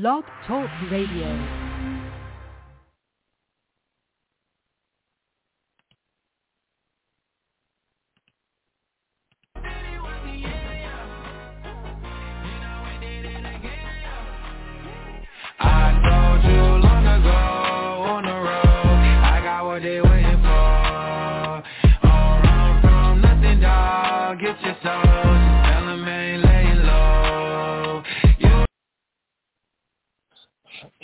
Blog Talk Radio. I told you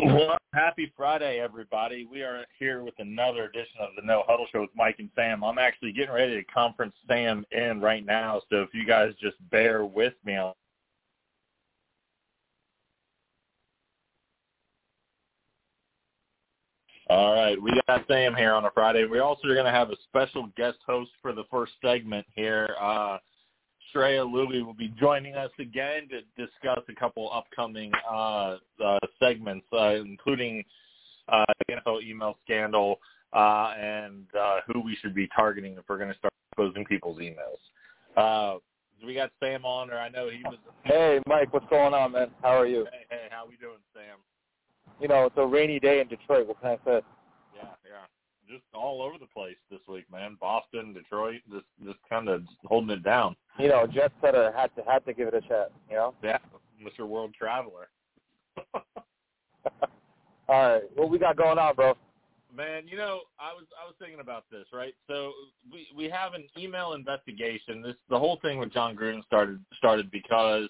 Well, happy Friday, everybody. We are here with another edition of the No Huddle Show with Mike and Sam. I'm actually getting ready to conference Sam in right now, so if you guys just bear with me. All right, we got Sam here on a Friday. We also are going to have a special guest host for the first segment here. Uh, Shreya Louie will be joining us again to discuss a couple upcoming uh, uh, segments, uh, including uh, the NFL email scandal uh, and uh, who we should be targeting if we're going to start exposing people's emails. Uh, we got Sam on, or I know he was. Hey, Mike, what's going on, man? How are you? Hey, hey, how we doing, Sam? You know, it's a rainy day in Detroit. What can I say? Yeah, yeah, just all over the place this week, man. Boston, Detroit, just just kind of holding it down. You know, Jet Setter had to had to give it a shot. You know. Yeah, Mr. World Traveler. All right, what we got going on, bro? Man, you know, I was I was thinking about this, right? So we we have an email investigation. This the whole thing with Jon Gruden started started because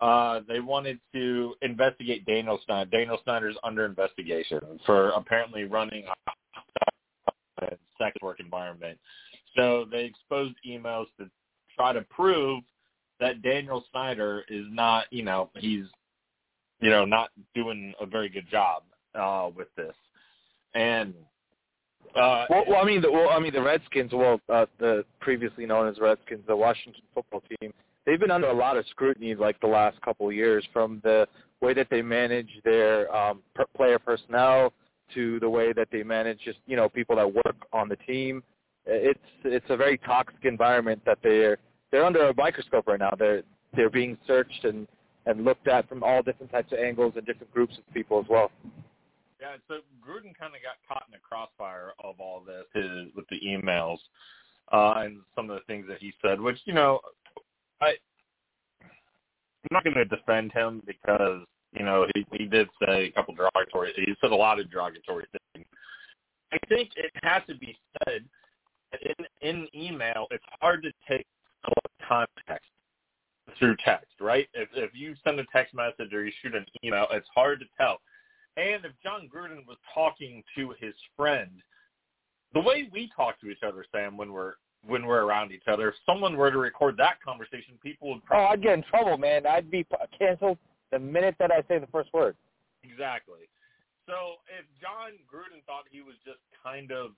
uh they wanted to investigate Daniel Snyder. Daniel Snyder's under investigation for apparently running a sex work environment. So they exposed emails to try to prove that Daniel Snyder is not, you know, he's you know, not doing a very good job uh with this. And uh Well, well I mean, the, well, I mean, the Redskins, well, uh, the previously known as Redskins, the Washington football team, they've been under a lot of scrutiny like the last couple of years, from the way that they manage their um, per- player personnel to the way that they manage just you know people that work on the team. It's it's a very toxic environment that they're they're under a microscope right now. They're they're being searched and and looked at from all different types of angles and different groups of people as well. Yeah, so Gruden kind of got caught in the crossfire of all this his, with the emails uh, and some of the things that he said, which you know, I I'm not going to defend him because you know he he did say a couple derogatory. He said a lot of derogatory things. I think it has to be said that in in email, it's hard to take context through text, right? If if you send a text message or you shoot an email, it's hard to tell. And if Jon Gruden was talking to his friend, the way we talk to each other, Sam, when we're when we're around each other, if someone were to record that conversation, people would Oh, I'd get in trouble, man. I'd be canceled the minute that I say the first word. exactly. So if Jon Gruden thought he was just kind of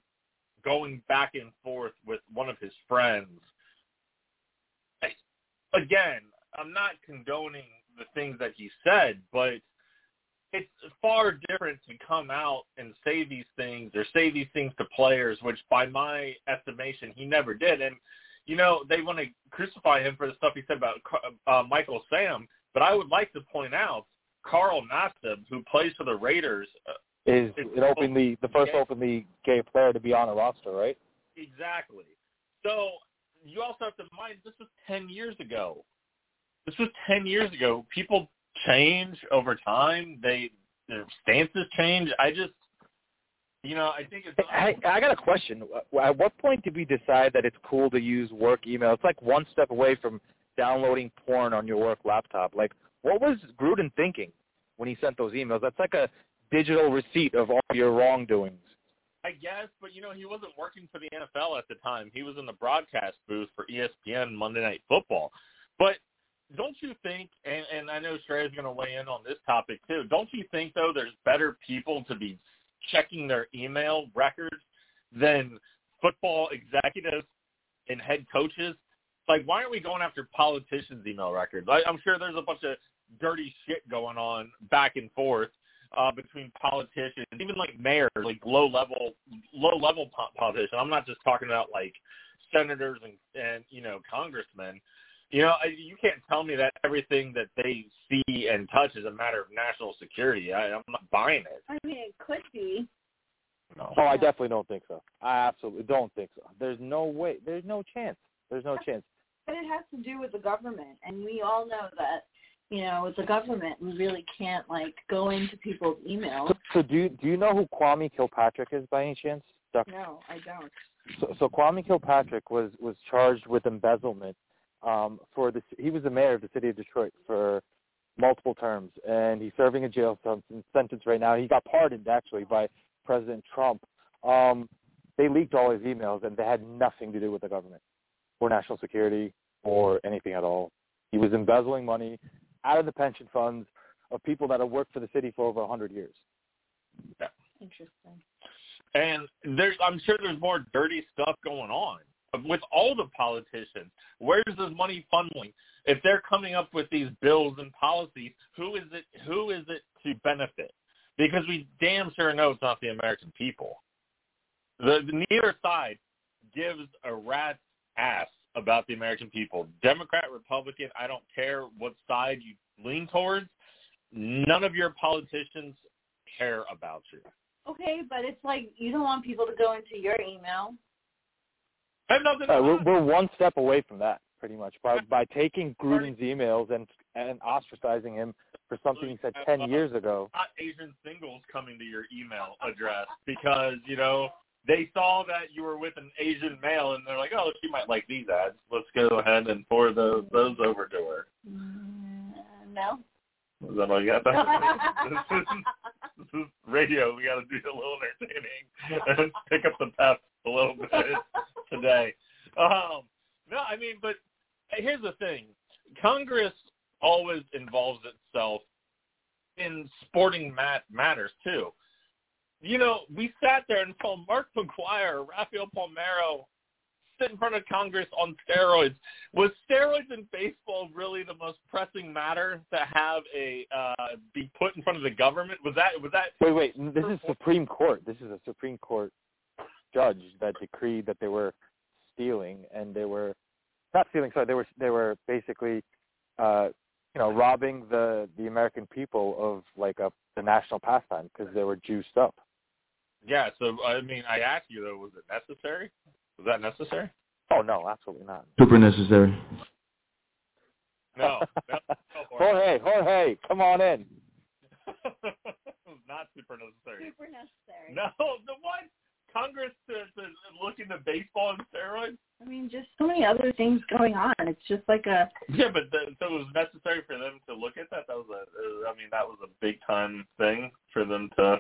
going back and forth with one of his friends, again, I'm not condoning the things that he said, but it's far different to come out and say these things or say these things to players, which by my estimation he never did. And you know they want to crucify him for the stuff he said about uh, Michael Sam, but I would like to point out Carl Nassib, who plays for the Raiders, uh, Is It's- an openly the first Yeah. openly gay player to be on a roster, right? exactly. So you also have to mind this was ten years ago. This was ten years ago. People change over time. They their stances change. I just, you know, I think it's. I, I got a question. At what point did we decide that it's cool to use work email? It's like one step away from downloading porn on your work laptop. Like, what was Gruden thinking when he sent those emails? That's like a digital receipt of all your wrongdoings. I guess, but you know, he wasn't working for the NFL at the time. He was in the broadcast booth for ESPN Monday Night Football. But don't you think, and, and I know Shrey's going to weigh in on this topic too, don't you think, though, there's better people to be checking their email records than football executives and head coaches? Like, why aren't we going after politicians' email records? I, I'm sure there's a bunch of dirty shit going on back and forth uh, between politicians, even like mayors, like low level, low level politicians. I'm not just talking about like senators and and you know congressmen. You know, you can't tell me that everything that they see and touch is a matter of national security. I, I'm not buying it. I mean, it could be. No. Oh, I definitely don't think so. I absolutely don't think so. There's no way. There's no chance. There's no chance. But it has to do with the government, and we all know that you know, with the government, we really can't like go into people's emails. So, so do you, do you know who Kwame Kilpatrick is by any chance? Dr. No, I don't. So, so Kwame Kilpatrick was was charged with embezzlement um, for the. He was the mayor of the city of Detroit for multiple terms, and he's serving a jail sentence right now. He got pardoned actually by President Trump. Um, they leaked all his emails, and they had nothing to do with the government or national security or anything at all. He was embezzling money out of the pension funds of people that have worked for the city for over a 100 years. Yeah. Interesting. And there's, I'm sure there's more dirty stuff going on with all the politicians. Where's this money funneling? If they're coming up with these bills and policies, who is it? Who is it to benefit? Because we damn sure know it's not the American people. The, the neither side gives a rat's ass about the American people. Democrat, Republican, I don't care what side you lean towards. None of your politicians care about you. Okay, but it's like you don't want people to go into your email. I have nothing. Uh, we're, we're one step away from that, pretty much, by by taking Gruden's emails and and ostracizing him for something he said ten years ago. Not Asian singles coming to your email address because you know they saw that you were with an Asian male and they're like, oh, she might like these ads. Let's go ahead and forward those those over to her. Mm, no. Is that all you got? this, is, this is radio. We got to do a little entertaining and pick up the pep a little bit today. Um, no, I mean, but here's the thing: Congress always involves itself in sporting mat- matters too. You know, we sat there and saw Mark McGwire, Rafael Palmeiro sit in front of Congress on steroids. Was steroids in baseball really the most pressing matter to have a uh, be put in front of the government? Was that was that? Wait, wait. This is Supreme Court. This is a Supreme Court judge that decreed that they were stealing and they were not stealing. Sorry, they were they were basically, uh, you know, robbing the the American people of like a the national pastime because they were juiced up. Yeah. So I mean, I asked you though, was it necessary? Was that necessary? Oh no, absolutely not. Super necessary. No. no, no Jorge, Jorge, come on in. not super necessary. Super necessary. No, the one Congress to, to look into baseball and steroids? I mean, just so many other things going on. It's just like a. Yeah, but the, so it was necessary for them to look at that. That was a. Uh, mean, that was a big time thing for them to.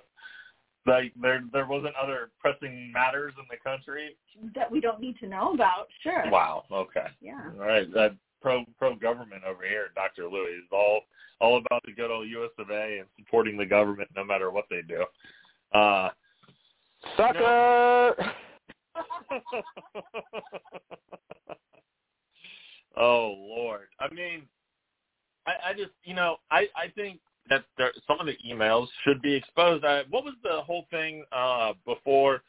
Like there, there wasn't other pressing matters in the country that we don't need to know about. Sure. Wow. Okay. Yeah. All right. That pro pro government over here, Dr. Louis, is all all about the good old U.S. of A. and supporting the government no matter what they do. Uh, Sucker. oh Lord. I mean, I, I just you know I I think that there, some of the emails should be exposed. I, what was the whole thing uh, before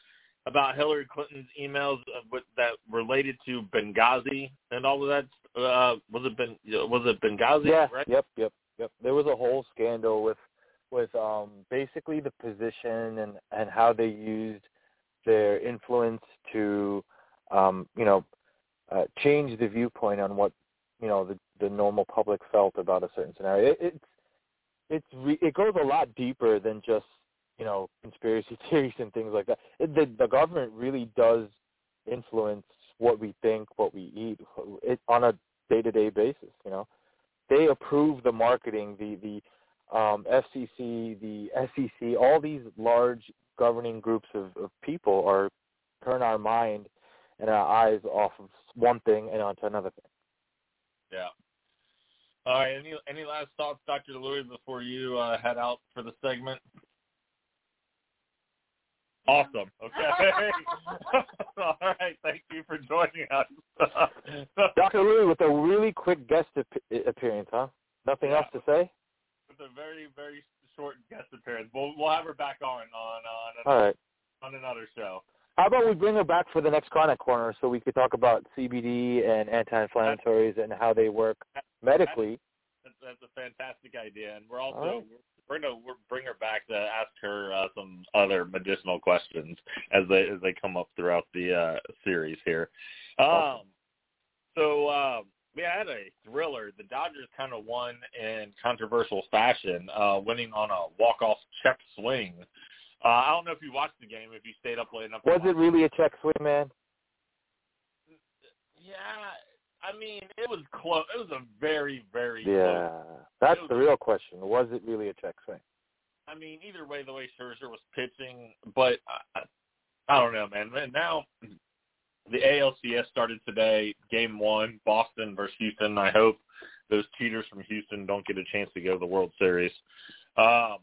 about Hillary Clinton's emails uh, with, that related to Benghazi and all of that? Uh, was it ben, was it Benghazi? Yeah. Right? Yep. Yep. Yep. There was a whole scandal with with um, basically the position and and how they used their influence to um, you know uh, change the viewpoint on what you know the the normal public felt about a certain scenario. It, it's it's re- it goes a lot deeper than just you know conspiracy theories and things like that. It, the the government really does influence what we think, what we eat, it, on a day to day basis. You know, they approve the marketing, the the um, FCC, the SEC, all these large governing groups of, of people are turn our mind and our eyes off of one thing and onto another thing. Yeah. All right. Any any last thoughts, Dr. Louis, before you uh, head out for the segment? Awesome. Okay. All right. Thank you for joining us. Dr. Louis with a really quick guest ap- appearance, huh? Nothing Yeah. else to say? With a very very short guest appearance. We'll we'll have her back on on on, All right. on another show. How about we bring her back for the next Chronic Corner so we could talk about CBD and anti-inflammatories and how they work medically. That's, that's a fantastic idea, and we're also right. we're gonna we're bring her back to ask her uh, some other medicinal questions as they as they come up throughout the uh, series here. Um, so uh, we had a thriller. The Dodgers kind of won in controversial fashion, uh, winning on a walk-off check swing. Uh, I don't know if you watched the game, if you stayed up late enough. Was it really a check swing, man? Yeah, I mean, it was close. It was a very, very yeah. Close. That's the real question. Was it really a check swing? I mean, either way, the way Scherzer was pitching, but I, I don't know, man. And now the ALCS started today, game one, Boston versus Houston. I hope those cheaters from Houston don't get a chance to go to the World Series. Um,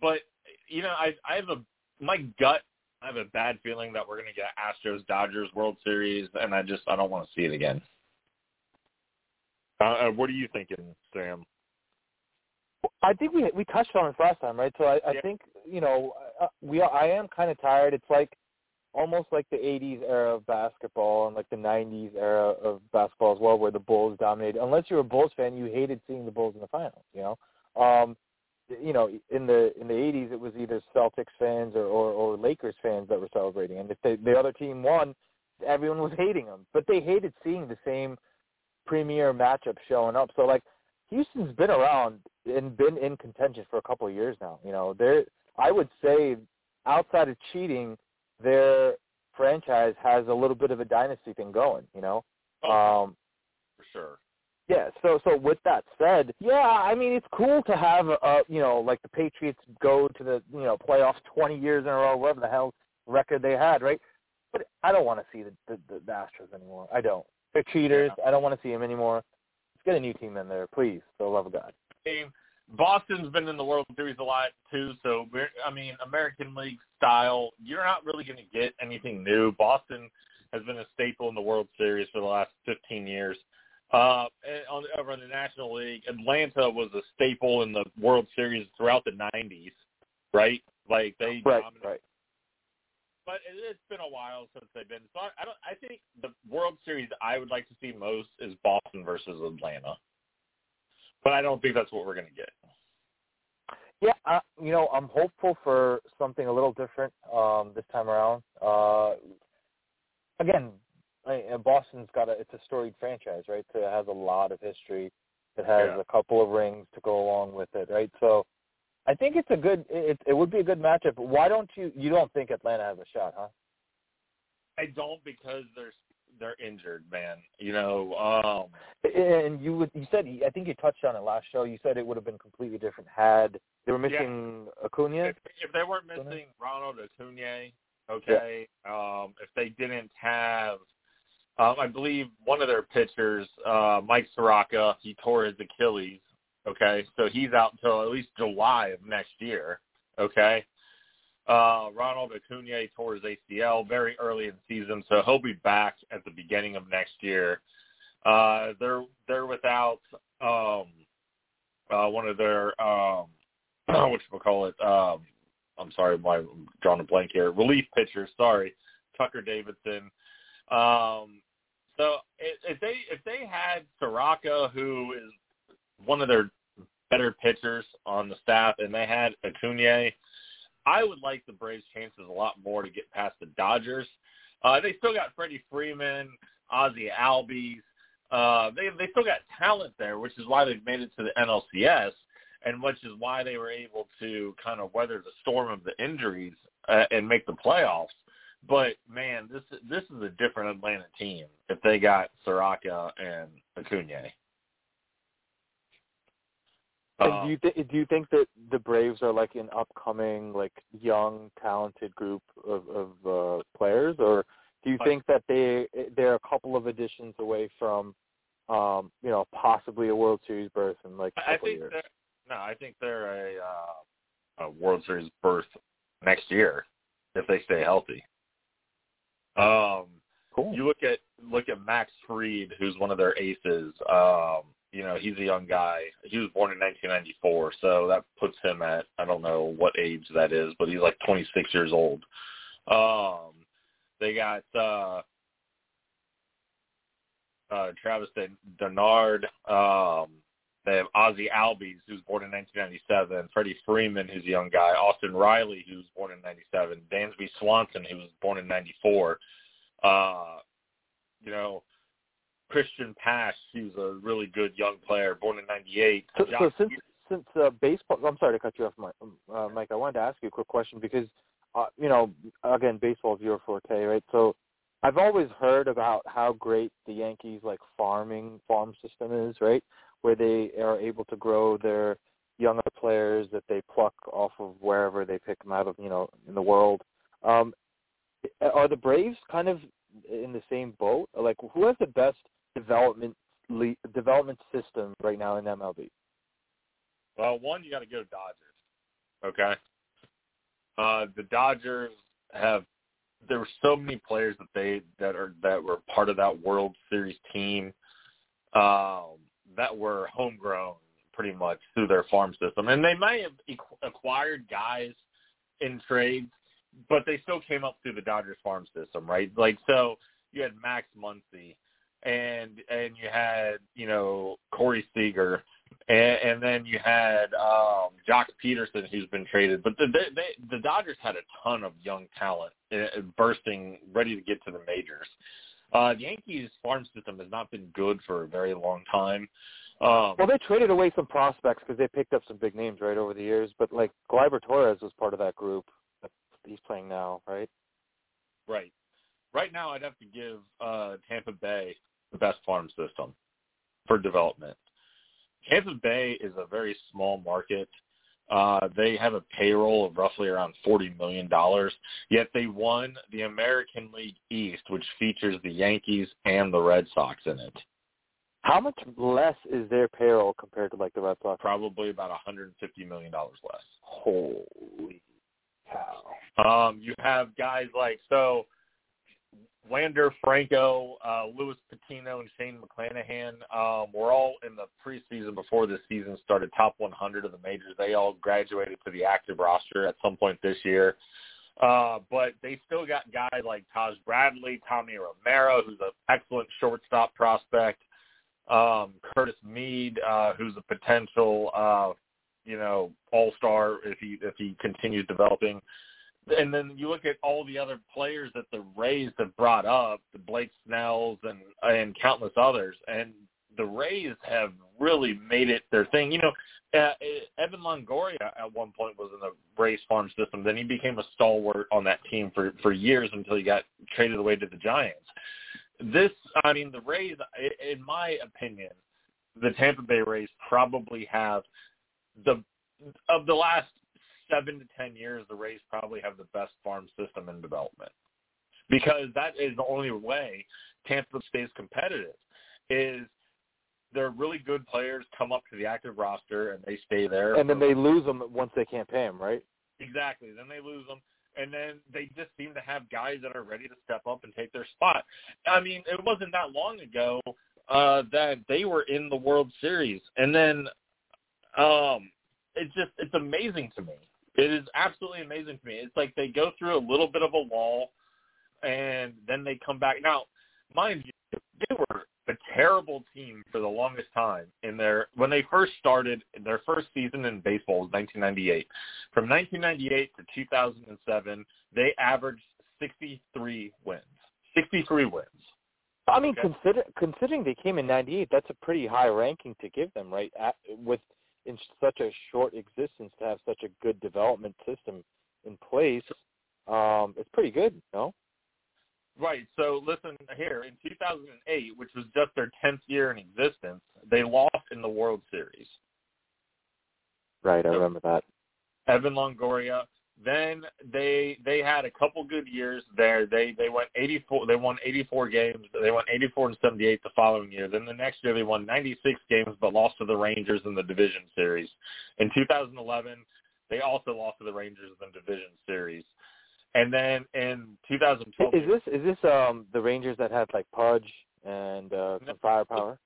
but you know, I I have a my gut. I have a bad feeling that we're going to get Astros Dodgers World Series, and I just I don't want to see it again. Uh, uh, what are you thinking, Sam? I think we we touched on this last time, right? So I, I yeah. think you know uh, we are, I am kind of tired. It's like almost like the 80s era of basketball and like the 90s era of basketball as well, where the Bulls dominated. Unless you were a Bulls fan, you hated seeing the Bulls in the finals. You know, um, you know, in the in the 80s, it was either Celtics fans or, or or Lakers fans that were celebrating, and if they, the other team won, everyone was hating them. But they hated seeing the same premier matchup showing up. So like, Houston's been around and been in contention for a couple of years now. You know, they're I would say outside of cheating their franchise has a little bit of a dynasty thing going, you know. Oh, um, for sure. Yeah. So so with that said, yeah, I mean it's cool to have a you know like the Patriots go to the you know playoffs 20 years in a row, whatever the hell record they had, right? But I don't want to see the the, the, the Astros anymore. I don't. They're cheaters. Yeah. I don't want to see them anymore. Let's get a new team in there, please. For the love of God. Team. Boston's been in the World Series a lot too, so I mean, American League style, you're not really going to get anything new. Boston has been a staple in the World Series for the last 15 years. Uh, on, over in the National League, Atlanta was a staple in the World Series throughout the 90s, right? Like they right, dominated. right. But it, it's been a while since they've been. So I, I don't. I think the World Series I would like to see most is Boston versus Atlanta but I don't think that's what we're going to get. Yeah, uh, you know, I'm hopeful for something a little different um, this time around. Uh, again, I, Boston's got a it's a storied franchise, right? So it has a lot of history. It has yeah. a couple of rings to go along with it, right? So I think it's a good it it would be a good matchup. Why don't you you don't think Atlanta has a shot, huh? I don't because there's they're injured, man. You know, um and you would you said I think you touched on it last show. You said it would have been completely different had they were missing yeah. Acuna. If, if they weren't missing Ronald Acuna, okay. Yeah. Um if they didn't have um I believe one of their pitchers, uh Mike Soroka, he tore his Achilles. Okay, so he's out until at least July of next year. Okay, uh, Ronald Acuna tore his ACL very early in the season, so he'll be back at the beginning of next year. Uh, they're they're without um, uh, one of their um, what you call it. Um, I'm sorry, I'm drawing a blank here. Relief pitchers, sorry, Tucker Davidson. Um, so if they if they had Soroka, who is one of their better pitchers on the staff, and they had Acuna I would like the Braves' chances a lot more to get past the Dodgers. Uh, they still got Freddie Freeman, Ozzie Albies. Uh, they they still got talent there, which is why they've made it to the NLCS, and which is why they were able to kind of weather the storm of the injuries uh, and make the playoffs. But man, this this is a different Atlanta team if they got Soroka and Acuna. And do you th- do you think that the Braves are like an upcoming like young talented group of, of uh, players, or do you think that they they're a couple of additions away from um, you know possibly a World Series berth in like a couple I think years? No, I think they're a, uh, a World Series berth next year if they stay healthy. Um, cool. You look at look at Max Fried, who's one of their aces. Um, you know, he's a young guy. He was born in 1994, so that puts him at I don't know what age that is, but he's like 26 years old. Um, They got uh, uh, Travis d'Arnaud. Um, they have Ozzie Albies, who's born in 1997. Freddie Freeman, who's a young guy. Austin Riley, who was born in 97. Dansby Swanson, who was born in 94. Uh, you know, Cristian Pache, who's a really good young player, born in '98. So, so since since uh, baseball, I'm sorry to cut you off, Mike. Uh, Mike, I wanted to ask you a quick question because, uh, you know, again, baseball is your forte, right? So, I've always heard about how great the Yankees like farming farm system is, right? Where they are able to grow their younger players that they pluck off of wherever they pick them out of, you know, in the world. Um, are the Braves kind of in the same boat? Like, who has the best development le- development system right now in MLB? Well, one, you got to go Dodgers. Okay. Uh, the Dodgers have there were so many players that they that are that were part of that World Series team um, that were homegrown pretty much through their farm system, and they may have acquired guys in trades, but they still came up through the Dodgers farm system, right? Like so, you had Max Muncy, and and you had you know Corey Seager, and, and then you had um, Joc Pederson who's been traded. But the they, they, the Dodgers had a ton of young talent uh, bursting, ready to get to the majors. Uh, the Yankees farm system has not been good for a very long time. Um, well, they traded away some prospects because they picked up some big names right over the years. But like Gleyber Torres was part of that group. He's playing now, right? Right. Right now, I'd have to give uh, Tampa Bay the best farm system for development. Tampa Bay is a very small market. Uh, they have a payroll of roughly around $40 million, yet they won the American League East, which features the Yankees and the Red Sox in it. How much less is their payroll compared to like the Red Sox? Probably about $150 million less. Holy cow. Um, you have guys like, so Wander Franco, uh, Luis Patino, and Shane McClanahan um, were all in the preseason before the season started, top 100 of the majors. They all graduated to the active roster at some point this year. Uh, but they still got guys like Taj Bradley, Tommy Romero, who's an excellent shortstop prospect, um, Curtis Mead, uh, who's a potential, uh, you know, all-star if he if he continues developing and then you look at all the other players that the Rays have brought up, the Blake Snells and and countless others, and the Rays have really made it their thing. You know, uh, Evan Longoria at one point was in the Rays farm system. Then he became a stalwart on that team for for years until he got traded away to the Giants. This, I mean, the Rays, in my opinion, the Tampa Bay Rays probably have the of the last seven to ten years, the Rays probably have the best farm system in development because that is the only way Tampa stays competitive. Is their really good players come up to the active roster and they stay there, and then they lose them once they can't pay them, right? Exactly. Then they lose them, and then they just seem to have guys that are ready to step up and take their spot. I mean, it wasn't that long ago uh, that they were in the World Series, and then um, it's just it's amazing to me it is absolutely amazing to me. It's like they go through a little bit of a wall, and then they come back. Now, mind you, they were a terrible team for the longest time in their when they first started their first season in baseball was 1998. From 1998 to 2007, they averaged 63 wins. 63 wins. I mean, okay. consider considering they came in '98, that's a pretty high ranking to give them, right? At, with in such a short existence to have such a good development system in place, um, it's pretty good, no? Right. So listen here, in 2008, which was just their 10th year in existence, they lost in the World Series. Right, I so remember that. Evan Longoria then they they had a couple good years there. They they went 84. They won 84 games. They won 84 and 78 the following year. Then the next year they won 96 games, but lost to the Rangers in the division series. In 2011, they also lost to the Rangers in the division series. And then in 2012, is this is this um the Rangers that had like Pudge and uh, some firepower?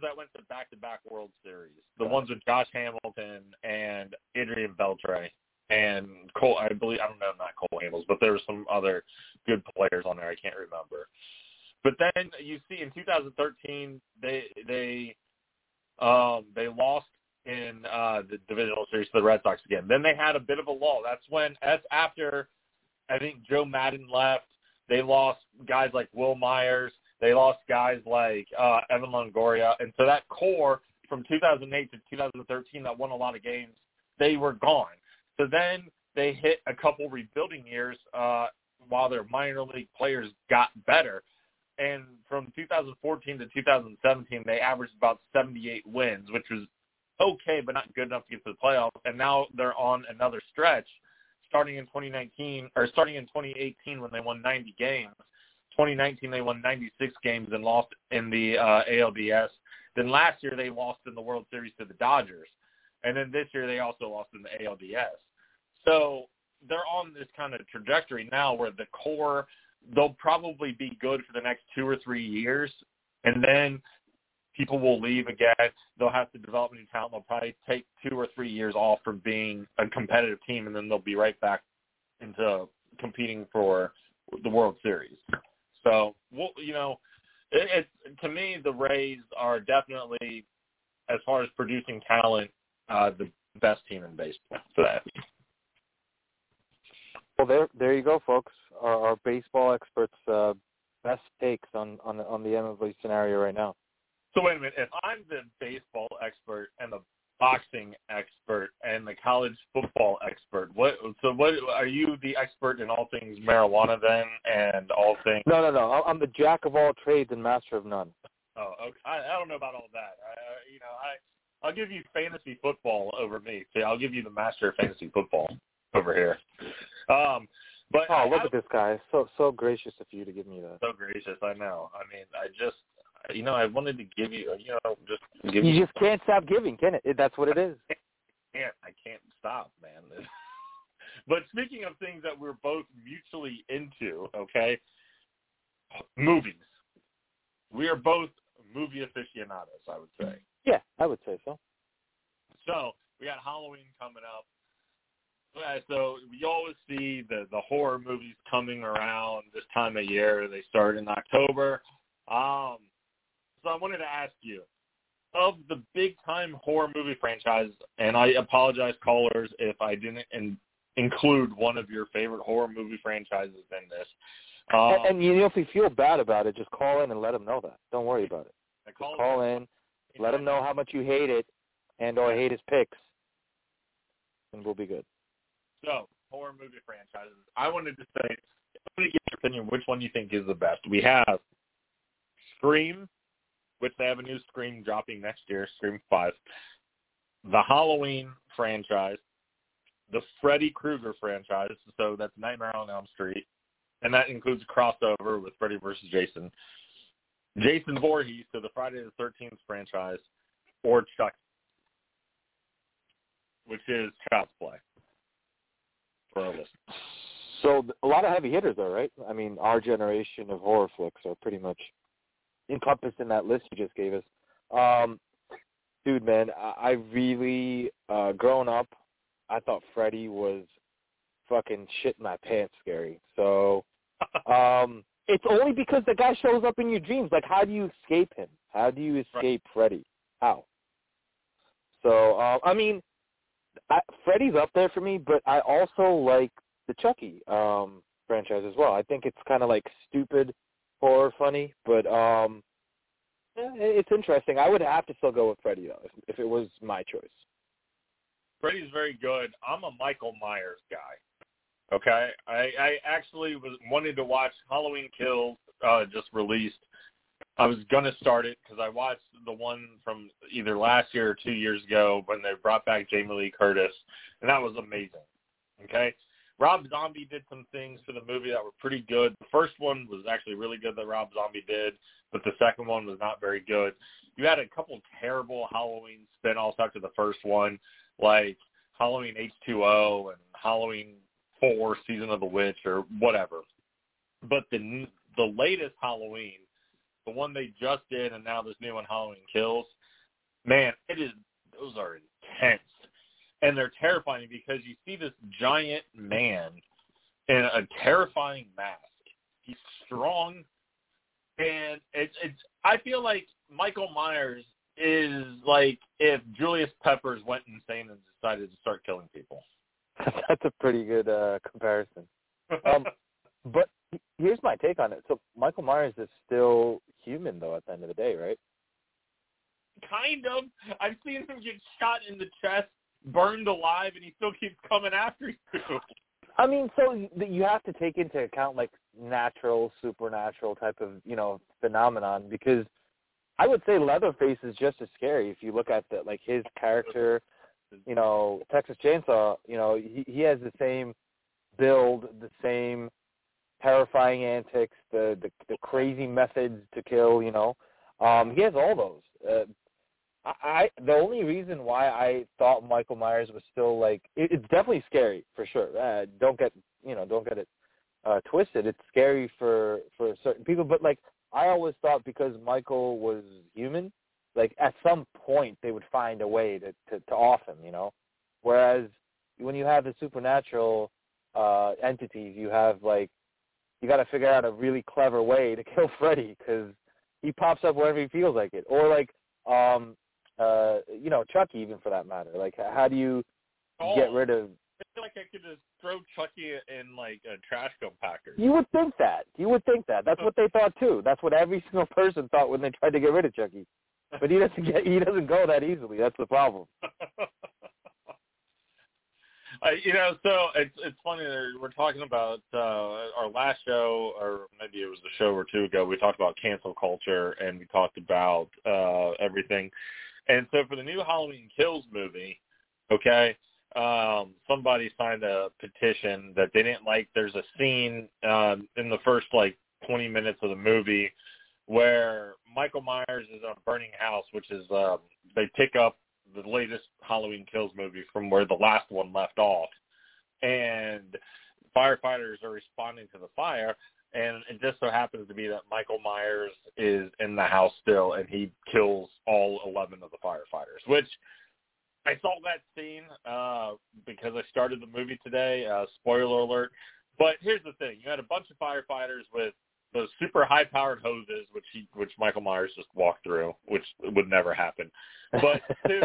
that went to back-to-back World Series. The ones with Josh Hamilton and Adrian Beltre and Cole. I believe I don't know, not Cole Hamels, but there were some other good players on there. I can't remember. But then you see in 2013 they they um they lost in uh the divisional series to the Red Sox again. Then they had a bit of a lull. That's when that's after I think Joe Maddon left. They lost guys like Wil Myers. They lost guys like uh Evan Longoria. And so that core from 2008 to 2013 that won a lot of games, they were gone. So then they hit a couple rebuilding years uh while their minor league players got better and from 2014 to 2017, they averaged about 78 wins, which was okay, but not good enough to get to the playoffs. And now they're on another stretch, starting in 2019 or starting in 2018 when they won 90 games. 2019 they won 96 games and lost in the uh, ALDS. Then last year they lost in the World Series to the Dodgers, and then this year they also lost in the ALDS. So they're on this kind of trajectory now where the core they'll probably be good for the next two or three years, and then people will leave again. They'll have to develop new talent. They'll probably take two or three years off from being a competitive team, and then they'll be right back into competing for the World Series. So, well, you know, it, it, to me, the Rays are definitely, as far as producing talent, uh, the best team in baseball for that. Well, there, there you go, folks. Our, our baseball experts' uh, best takes on on on the MLB scenario right now. So wait a minute. If I'm the baseball expert and the boxing expert and the college football expert, what? So what? Are you the expert in all things marijuana then, and all things? No, no, no. I'm the jack of all trades and master of none. Oh, okay. I, I don't know about all that. I, you know, I I'll give you fantasy football over me. See, I'll give you the master of fantasy football over here. Um, but oh, I, look I, at this guy! So so gracious of you to give me that. So gracious, I know. I mean, I just, you know, I wanted to give you, you know, just give you. You just can't stop giving, can it? That's what it is. I can't. I can't stop, man. but speaking of things that we're both mutually into, okay, movies. We are both movie aficionados, I would say. Yeah, I would say so. So we got Halloween coming up. Yeah, so you always see the the horror movies coming around this time of year. They start in October. Um, so I wanted to ask you, of the big time horror movie franchise, and I apologize, callers, if I didn't in, include one of your favorite horror movie franchises in this. Um, and, and you know, if you feel bad about it, just call in and let them know that. Don't worry about it. Just call, call in, let him know how much you hate it, and or hate his picks, and we'll be good. So, horror movie franchises. I wanted to say, I want to get your opinion. Which one you think is the best? We have Scream, which they have a new Scream dropping next year, Scream Five. The Halloween franchise, the Freddy Krueger franchise. So that's Nightmare on Elm Street, and that includes a crossover with Freddy versus Jason. Jason Voorhees, so the Friday the Thirteenth franchise, or Chuck, which is Child's Play for our listeners. So a lot of heavy hitters, though, right? I mean, our generation of horror flicks are pretty much encompassed in that list you just gave us. Um, dude, man, I, I really, uh, growing up, I thought Freddy was fucking shit in my pants scary. So, um, it's only because the guy shows up in your dreams. Like, how do you escape him? How do you escape right. Freddy? How? So, uh, I mean, I, Freddy's up there for me, but I also like the Chucky um, franchise as well. I think it's kind of like stupid horror funny, but um, it's interesting. I would have to still go with Freddy though, if, if it was my choice. Freddy's very good. I'm a Michael Myers guy. Okay, I, I actually was wanted to watch Halloween Kills uh, just released. I was gonna start it because I watched the one from either last year or two years ago when they brought back Jamie Lee Curtis, and that was amazing. Okay, Rob Zombie did some things for the movie that were pretty good. The first one was actually really good that Rob Zombie did, but the second one was not very good. You had a couple terrible Halloween spin-offs after the first one, like Halloween H2O and Halloween 4 Season of the Witch or whatever. But the the latest Halloween the one they just did, and now this new one, Halloween Kills. Man, it is those are intense. and they're terrifying because you see this giant man in a terrifying mask. He's strong, and it's it's. I feel like Michael Myers is like if Julius Peppers went insane and decided to start killing people. That's a pretty good uh comparison. Um, but here's my take on it. So Michael Myers is still human, though, at the end of the day, right? kind of. I've seen him get shot in the chest, burned alive, and he still keeps coming after you. I mean, so you have to take into account like natural, supernatural type of you know phenomenon because I would say Leatherface is just as scary if you look at the like his character. You know, Texas Chainsaw. You know, he he has the same build, the same terrifying antics, the the, the crazy methods to kill. You know, um, he has all those. Uh, I the only reason why I thought Michael Myers was still like it, it's definitely scary for sure. Uh, don't get you know don't get it uh, twisted. It's scary for for certain people, but like I always thought because Michael was human, like at some point they would find a way to to, to off him, you know. Whereas when you have the supernatural uh entities, you have like you got to figure out a really clever way to kill Freddy because he pops up whenever he feels like it, or like um uh, you know, Chucky even for that matter. Like, how do you oh, get rid of? I feel like I could just throw Chucky in like a trash compactor. You would think that. You would think that. That's what they thought too. That's what every single person thought when they tried to get rid of Chucky. But he doesn't get. He doesn't go that easily. That's the problem. Uh, you know, so it's it's funny that we're talking about uh, our last show, or maybe it was a show or two ago. We talked about cancel culture, and we talked about uh, everything. And so for the new Halloween Kills movie, okay, um, somebody signed a petition that they didn't like. There's a scene um, in the first like 20 minutes of the movie where Michael Myers is in a burning house, which is um, they pick up the latest Halloween Kills movie from where the last one left off, and firefighters are responding to the fire, and it just so happens to be that Michael Myers is in the house still, and he kills all 11 of the firefighters, which I saw that scene uh, because I started the movie today. Uh, spoiler alert. But here's the thing: you had a bunch of firefighters with those super high-powered hoses, which he, which Michael Myers just walked through, which would never happen. But two,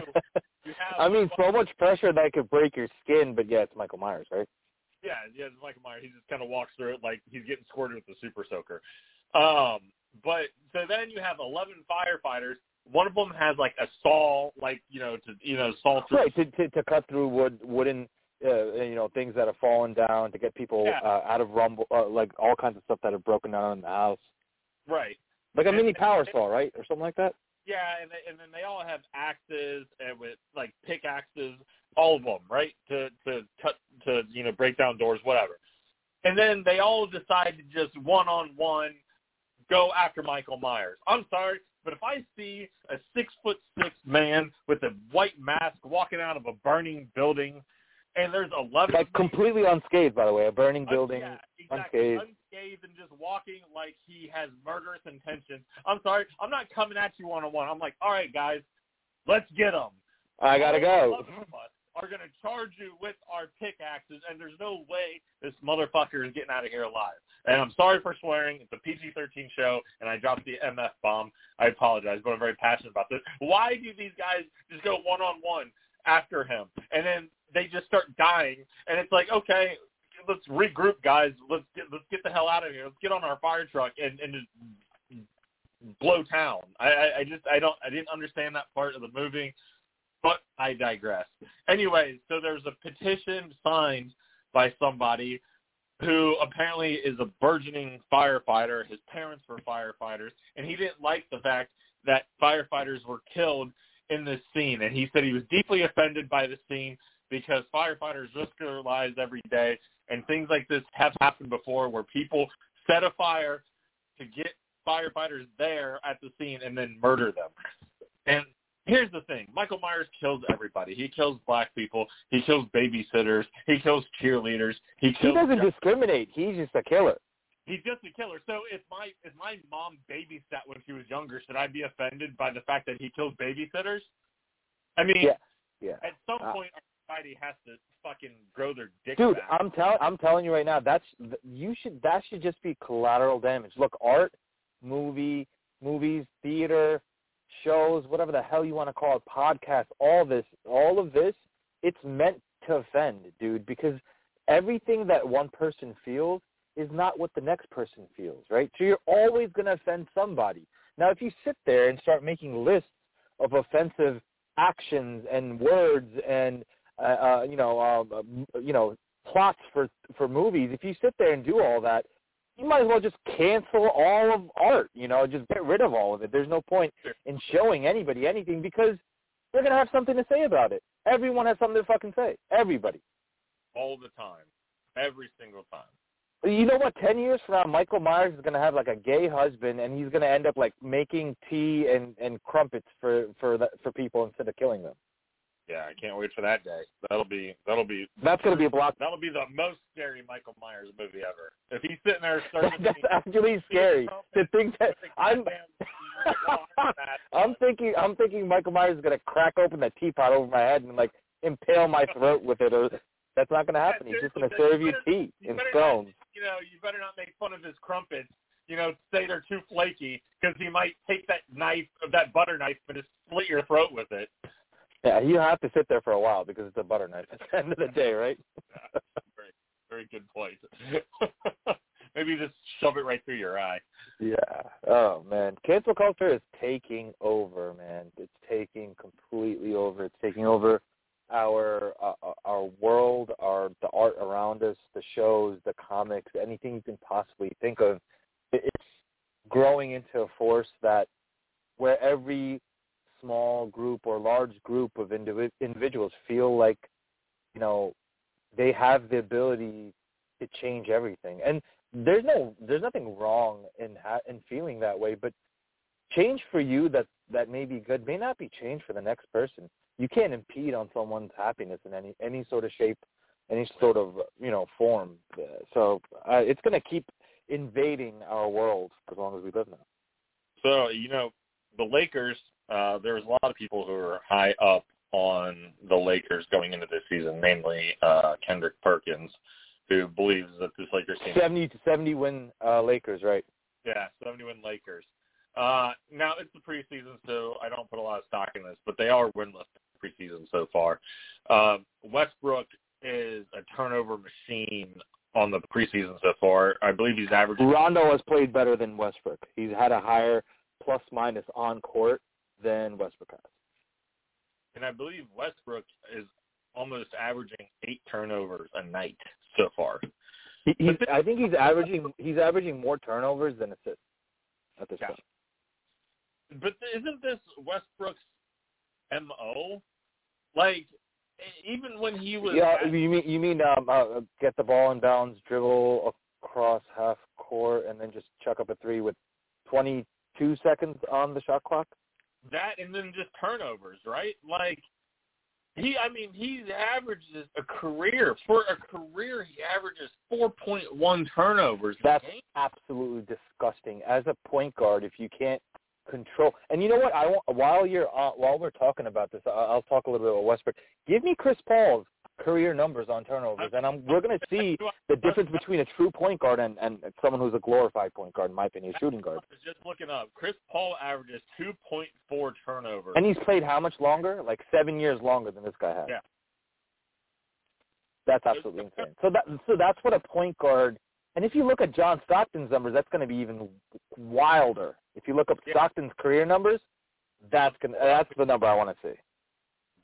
you have. I mean, so much pressure that could break your skin, but yeah, it's Michael Myers, right? Yeah, yeah, it's Michael Myers. He just kind of walks through it like he's getting squirted with the super soaker. Um, but so then you have 11 firefighters. One of them has like a saw, like you know, to you know, saw through. Right to to, to cut through wood, wooden, uh, you know, things that have fallen down to get people Yeah. uh, out of rumble, uh, like all kinds of stuff that have broken down in the house, Right. like a And- mini power saw, right, or something like that. Yeah, and they, and then they all have axes and with like pickaxes, all of them, right? To to cut to you know break down doors, whatever. And then they all decide to just one on one go after Michael Myers. I'm sorry, but if I see a six foot six man with a white mask walking out of a burning building, and there's eleven Like completely unscathed, by the way, a burning building. yeah, exactly. unscathed. unscathed and just walking like he has murderous intentions. I'm sorry, I'm not coming at you one on one. I'm like, all right, guys, let's get him. I gotta go. All of us are going to charge you with our pickaxes, and there's no way this motherfucker is getting out of here alive. And I'm sorry for swearing. It's a PG-13 show, and I dropped the MF bomb. I apologize, but I'm very passionate about this. Why do these guys just go one-on-one after him, and then they just start dying? And it's like, okay, let's regroup, guys. Let's get let's get the hell out of here. Let's get on our fire truck and and just blow town. I, I, I just I don't I didn't understand that part of the movie, but I digress. Anyway, so there's a petition signed by somebody who apparently is a burgeoning firefighter. His parents were firefighters, and he didn't like the fact that firefighters were killed in this scene. And he said he was deeply offended by the scene because firefighters risk their lives every day, and things like this have happened before where people set a fire to get firefighters there at the scene and then murder them. And here's the thing. Michael Myers kills everybody. He kills black people. He kills babysitters. He kills cheerleaders. He He doesn't discriminate. He's just a killer. He's just a killer. So if my if my mom babysat when she was younger, should I be offended by the fact that he kills babysitters? I mean, Yeah. Yeah. at some Uh, point, society has to fucking grow their dick Dude, back. I'm telling I'm telling you right now, that's you should that should just be collateral damage. Look, art, movie, movies, theater, shows, whatever the hell you want to call it, podcasts, all this, all of this, it's meant to offend, dude, because everything that one person feels is not what the next person feels, right? So you're always going to offend somebody. Now, if you sit there and start making lists of offensive actions and words and uh, uh, you know, um, uh, you know, plots for for movies. If you sit there and do all that, you might as well just cancel all of art. You know, just get rid of all of it. There's no point in showing anybody anything because they're gonna have something to say about it. Everyone has something to fucking say. Everybody. all the time, every single time. You know what? Ten years from now, Michael Myers is gonna have like a gay husband, and he's gonna end up like making tea and and crumpets for for the, for people instead of killing them. Yeah, I can't wait for that day. That'll be that'll be That's gonna be a block. that'll be the most scary Michael Myers movie ever. If he's sitting there serving That's me actually scary to think that I'm. goddamn jar mat, I'm thinking. I'm thinking Michael Myers is gonna crack open the teapot over my head and like impale my throat with it. Or that's not gonna happen. He's just gonna serve you tea and scones. You know, you better not make fun of his crumpets. You know, say they're too flaky because he might take that knife, of that butter knife, and just slit your throat with it. Yeah, you have to sit there for a while because it's a butter knife at the end of the day, right? very, very good point. Maybe just shove it right through your eye. Yeah. Oh man, cancel culture is taking over, man. It's taking completely over. It's taking over our uh, our world, our the art around us, the shows, the comics, anything you can possibly think of. It's growing into a force that where every small group or large group of indivi- individuals feel like you know they have the ability to change everything. And there's no there's nothing wrong in ha- in feeling that way but change for you that that may be good may not be change for the next person. You can't impede on someone's happiness in any any sort of shape any sort of you know form. So uh, it's going to keep invading our world as long as we live now. So you know, the Lakers. Uh, there's a lot of people who are high up on the Lakers going into this season, namely uh, Kendrick Perkins, who believes that this Lakers team 70 to 70 win uh Lakers right Yeah, 71 Lakers. Uh, now it's the preseason, so I don't put a lot of stock in this, but they are winless preseason so far. Um, Westbrook is a turnover machine on the preseason so far. I believe he's averaging. Rondo has played better than Westbrook he's had a higher plus minus on court than Westbrook has And I believe Westbrook is almost averaging eight turnovers a night so far. He, he's, I think he's averaging he's averaging more turnovers than assists at this Yeah. point. But isn't this Westbrook's mo? Like even when he was Yeah, at- you mean you mean um, uh, get the ball in bounds, dribble across half court, and then just chuck up a three with 22 seconds on the shot clock? That and then just turnovers, right? Like he, I mean, he averages a career for a career. He averages four point one turnovers. That's absolutely disgusting. As a point guard, if you can't control, and you know what? I want while you're uh, while we're talking about this, I'll, I'll talk a little bit about Westbrook. Give me Chris Paul's career numbers on turnovers, and I'm we're going to see the difference between a true point guard and and someone who's a glorified point guard, in my opinion, a shooting guard. I was just looking up. Chris Paul averages two point four turnovers. And he's played how much longer? Like seven years longer than this guy has. Yeah. That's absolutely insane. So that so that's what a point guard. And if you look at John Stockton's numbers, that's going to be even wilder. If you look up Yeah. Stockton's career numbers, that's gonna that's the number I want to see.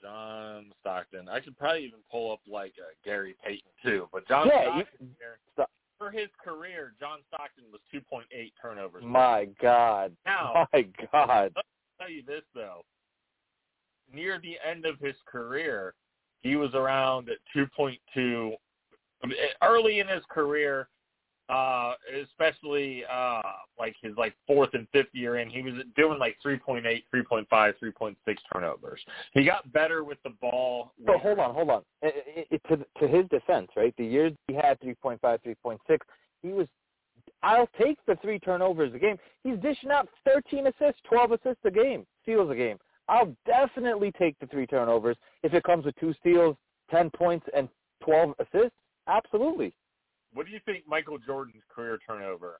John Stockton. I should probably even pull up like uh, Gary Payton too. But John Yeah, you- Stockton here, Sto- for his career, John Stockton was two point eight turnovers. My God. Now, My God. tell you this though. Near the end of his career, he was around at 2.2. I mean, Early in his career, uh, especially uh, like his like fourth and fifth year in, he was doing like 3.8, 3.5, 3.6 turnovers. He got better with the ball. So hold on, hold on. I- I- to to his defense, right? The years he had 3.5, 3.6, he was. I'll take the three turnovers a game. He's dishing out 13 assists, 12 assists a game, steals a game. I'll definitely take the three turnovers if it comes with two steals, ten points and twelve assists? Absolutely. What do you think Michael Jordan's career turnover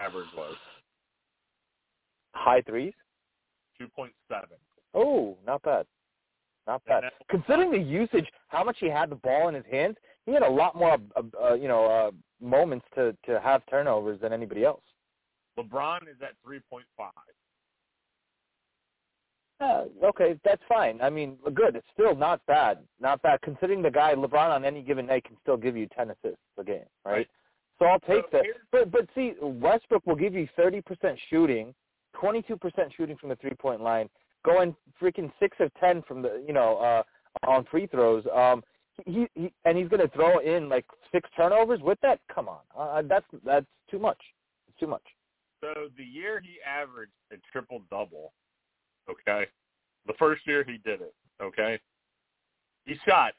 average was? High threes. Two point seven. Oh, not bad. Not bad. Considering the usage, how much he had the ball in his hands, he had a lot more, uh, uh, you know, uh, moments to to have turnovers than anybody else. LeBron is at three point five. Uh, okay, that's fine. I mean, good. It's still not bad. Not bad. Considering the guy LeBron on any given night can still give you ten assists a game, right? Right. So I'll take So that. But but see, Westbrook will give you thirty percent shooting, twenty two percent shooting from the three point line, going freaking six of ten from the you know uh on free throws. Um, he, he and he's going to throw in like six turnovers with that. Come on, uh, that's that's too much. It's too much. So the year he averaged a triple double, okay, the first year he did it, okay, he shot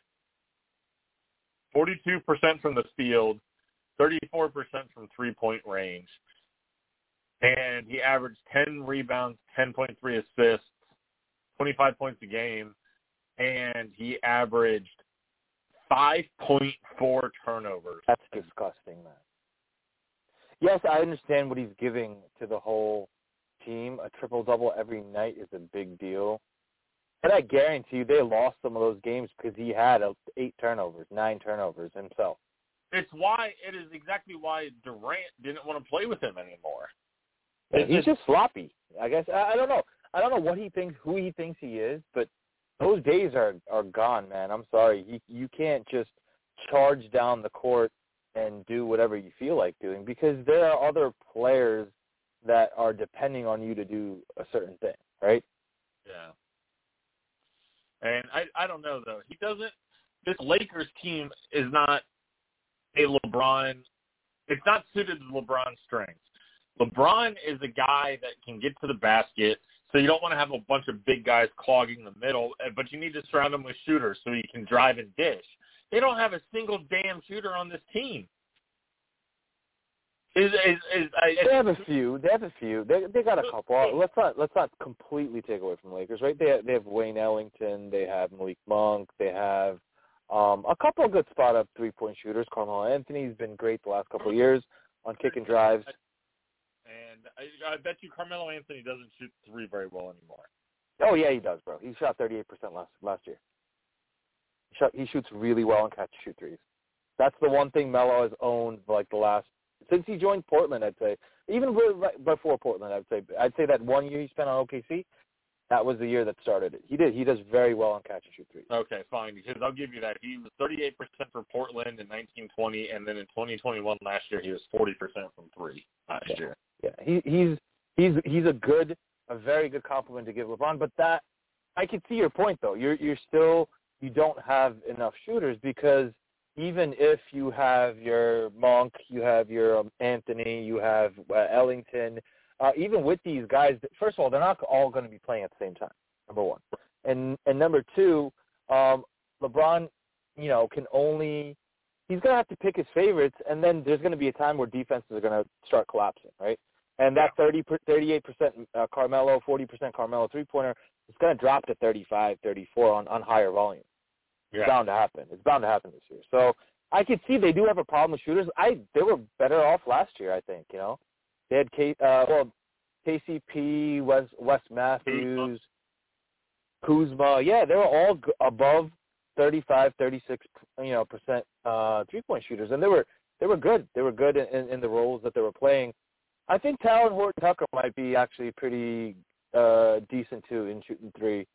42% from the field, 34% from three-point range, and he averaged 10 rebounds, 10.3 assists, 25 points a game, and he averaged 5.4 turnovers. That's disgusting, man. Yes, I understand what he's giving to the whole team. A triple double every night is a big deal. But I guarantee you they lost some of those games because he had eight turnovers, nine turnovers himself. It's why it is exactly why Durant didn't want to play with him anymore. Yeah, he's just- just sloppy. I guess I, I don't know. I don't know what he thinks, who he thinks he is, but those days are are gone, man. I'm sorry. You you can't just charge down the court and do whatever you feel like doing because there are other players that are depending on you to do a certain thing, right? Yeah. And I I don't know though. He doesn't. This Lakers team is not a LeBron. It's not suited to LeBron's strengths. LeBron is a guy that can get to the basket, so you don't want to have a bunch of big guys clogging the middle, eh, but you need to surround him with shooters so he can drive and dish. They don't have a single damn shooter on this team. Is is, is I, They have a few. They have a few. They they got a couple. Let's not let's not completely take away from Lakers, right? They they have Wayne Ellington. They have Malik Monk. They have um, a couple of good spot up three point shooters. Carmelo Anthony's been great the last couple of years on kick and drives. and I, I bet you Carmelo Anthony doesn't shoot three very well anymore. Oh yeah, he does, bro. He shot thirty eight percent last last year. He, shot, he shoots really well and catch and shoot threes. That's the one thing Melo has owned like the last since he joined Portland. I'd say even before Portland, I'd say I'd say that one year he spent on OKC, that was the year that started it. He did. He does very well on catch and shoot threes. Okay, fine. Because I'll give you that. He was 38% for Portland in 1920, and then in 2021 last year he was 40% from three last Yeah. year. Yeah, he he's he's he's a good, a very good compliment to give LeBron. But that I can see your point though. You're you're still you don't have enough shooters because even if you have your Monk, you have your um, Anthony, you have uh, Ellington, uh, even with these guys, first of all, they're not all going to be playing at the same time. Number one, and and number two, um, LeBron, you know, can only he's going to have to pick his favorites, and then there's going to be a time where defenses are going to start collapsing, right? And that 30, 38% uh, Carmelo, 40% Carmelo three-pointer is going to drop to 35, 34 on, on higher volume. It's bound to happen. It's bound to happen this year. So I could see they do have a problem with shooters. I they were better off last year. I think you know they had K, uh, well KCP, Wes Wes Matthews, Kuzma. Yeah, they were all g- above 35, 36, you know, percent uh, three point shooters, and they were they were good. They were good in, in, in the roles that they were playing. I think Talen Horton-Tucker might be actually pretty uh, decent too in shooting three.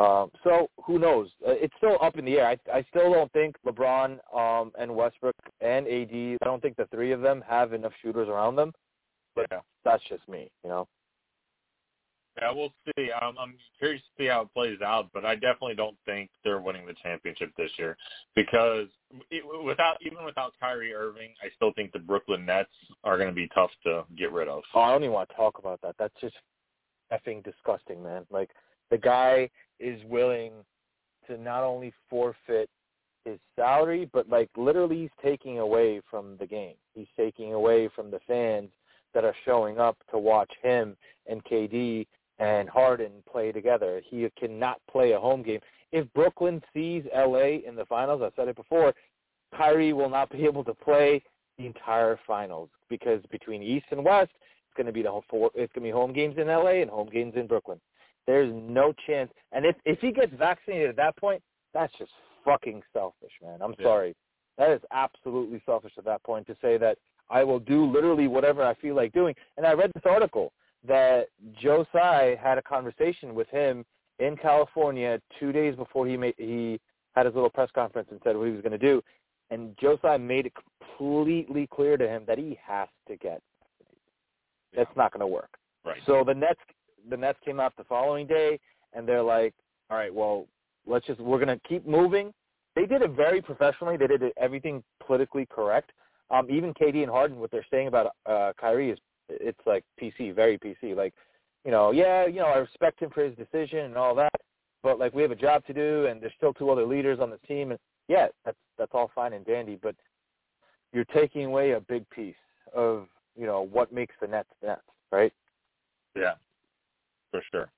Um, so who knows? Uh, It's still up in the air. I, I still don't think LeBron um, and Westbrook and AD. I don't think the three of them have enough shooters around them. But Yeah. that's just me, you know. Yeah, we'll see. Um, I'm curious to see how it plays out, but I definitely don't think they're winning the championship this year because it, without even without Kyrie Irving, I still think the Brooklyn Nets are going to be tough to get rid of. Oh, I don't even want to talk about that. That's just effing disgusting, man. Like the guy is willing to not only forfeit his salary, but like literally he's taking away from the game. He's taking away from the fans that are showing up to watch him and KD and Harden play together. He cannot play a home game. if Brooklyn sees LA in the finals, I said it before, Kyrie will not be able to play the entire finals because between East and West, it's going to be the whole four, it's going to be home games in LA and home games in Brooklyn. There's no chance. And if if he gets vaccinated at that point, that's just fucking selfish, man. I'm Yeah. sorry. That is absolutely selfish at that point to say that I will do literally whatever I feel like doing. And I read this article that Joe Tsai had a conversation with him in California two days before he made he had his little press conference and said what he was going to do. And Joe Tsai made it completely clear to him that he has to get vaccinated. That's not going to work. Right. So the Nets the Nets came out the following day and they're like, all right, well, let's just we're to keep moving. They did it very professionally. They did everything politically correct. Um, even KD and Harden, what they're saying about uh, Kyrie is it's like PC, very PC. Like, you know, yeah, you know, I respect him for his decision and all that, but like we have a job to do, and there's still two other leaders on the team, and yeah, that's that's all fine and dandy, but you're taking away a big piece of you know what makes the Nets Nets, right? Yeah. For sure.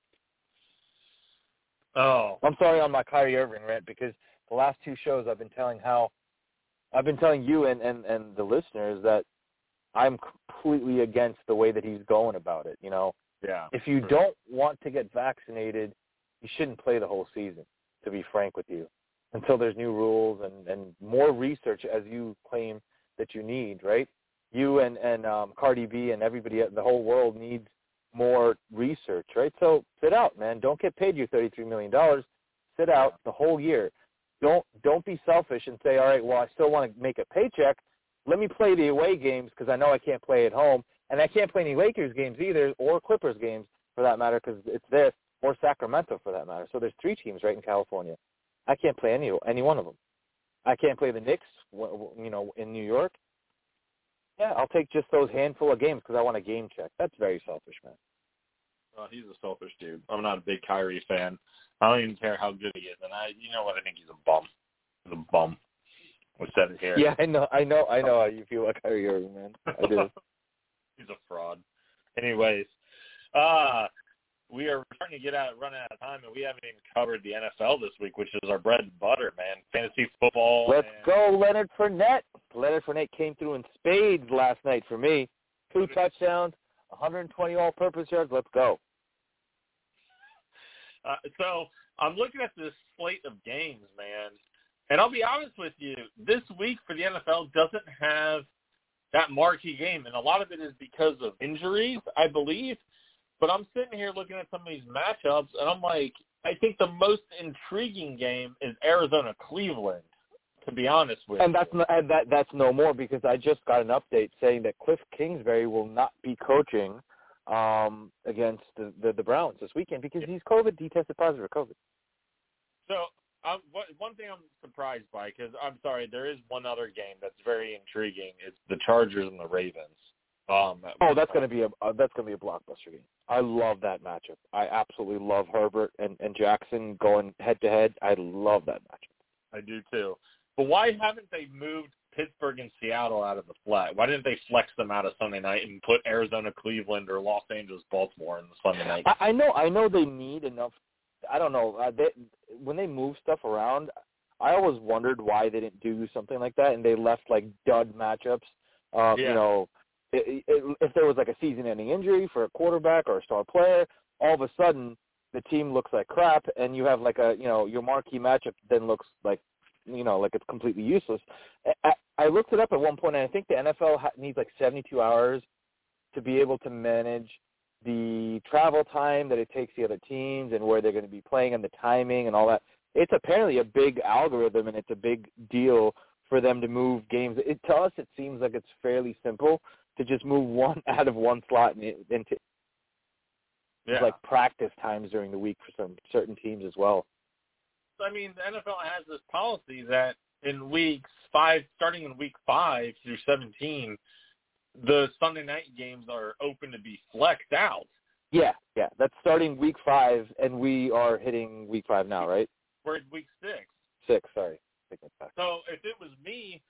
Oh. I'm sorry on my Kyrie Irving rant because the last two shows I've been telling how I've been telling you and and and the listeners that I'm completely against the way that he's going about it. You know, Yeah. if you Sure. don't want to get vaccinated, you shouldn't play the whole season. To be frank with you, until there's new rules and and more research, as you claim that you need, right? You and and um, Cardi B and everybody, the whole world needs more research, right? So sit out, man. Don't get paid your thirty-three million dollars. Sit out the whole year. Don't don't be selfish and say, all right, well, I still want to make a paycheck. Let me play the away games because I know I can't play at home, and I can't play any Lakers games either, or Clippers games for that matter, because it's this or Sacramento for that matter. So there's three teams right in California. I can't play any any one of them. I can't play the Knicks, you know, in New York. Yeah, I'll take just those handful of games because I want a game check. That's very selfish, man. Well, he's a selfish dude. I'm not a big Kyrie fan. I don't even care how good he is, and I, you know what? I think he's a bum. He's a bum. We said it here. Yeah, I know, I know, I know how you feel like Kyrie Irving, man. I do. he's a fraud. Anyways, uh, we are starting to get out, run out of time, and we haven't even covered the NFL this week, which is our bread and butter, man. Fantasy football. Let's and- go, Leonard Fournette. Leonard Fournette came through in spades last night for me. Two touchdowns, 120 all-purpose yards. Let's go. Uh, so I'm looking at this slate of games, man, and I'll be honest with you. This week for the NFL doesn't have that marquee game, and a lot of it is because of injuries, I believe. But I'm sitting here looking at some of these matchups, and I'm like, I think the most intriguing game is Arizona Cleveland. To be honest with And you. that's no, and that that's no more because I just got an update saying that Cliff Kingsbury will not be coaching um against the, the the Browns this weekend because he's COVID. He tested positive for COVID. So um, what, one thing I'm surprised by, because I'm sorry, there is one other game that's very intriguing. It's the Chargers and the Ravens. Um, Oh, that's gonna be a uh, that's gonna be a blockbuster game. I love that matchup. I absolutely love Herbert and and Jackson going head to head. I love that matchup. I do too. But why haven't they moved Pittsburgh and Seattle out of the flat? Why didn't they flex them out of Sunday night and put Arizona, Cleveland, or Los Angeles, Baltimore in the Sunday night? I, I know I know they need enough. I don't know. Uh, they, when they move stuff around, I always wondered why they didn't do something like that, and they left like dud matchups. Um, Yeah. You know, i i if there was like a season-ending injury for a quarterback or a star player, all of a sudden the team looks like crap, and you have like a you know your marquee matchup then looks like you know like it's completely useless. I, I looked it up at one point, and I think the NFL needs like 72 hours to be able to manage the travel time that it takes the other teams and where they're going to be playing and the timing and all that. It's apparently a big algorithm and it's a big deal for them to move games. It, to us, it seems like it's fairly simple to just move one out of one slot and into yeah. like practice times during the week for some certain teams as well. I mean, the NFL has this policy that in weeks five, starting in week five through 17, the Sunday night games are open to be flexed out. Yeah, yeah. That's starting week five, and we are hitting week five now, right? We're at week six. Six, sorry. Take that back. So if it was me,